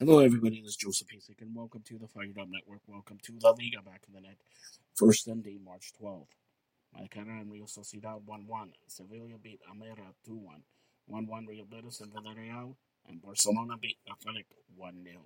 Hello, everybody. This is Joseph Pasek, and welcome to the Fired Up Network. Welcome to La Liga back in the net. First Sunday, March 12th. Mallorca and Real Sociedad 1 1. Sevilla beat Almería 2 1. 1 1 Real Betis and Villarreal. And Barcelona beat Athletic 1 0.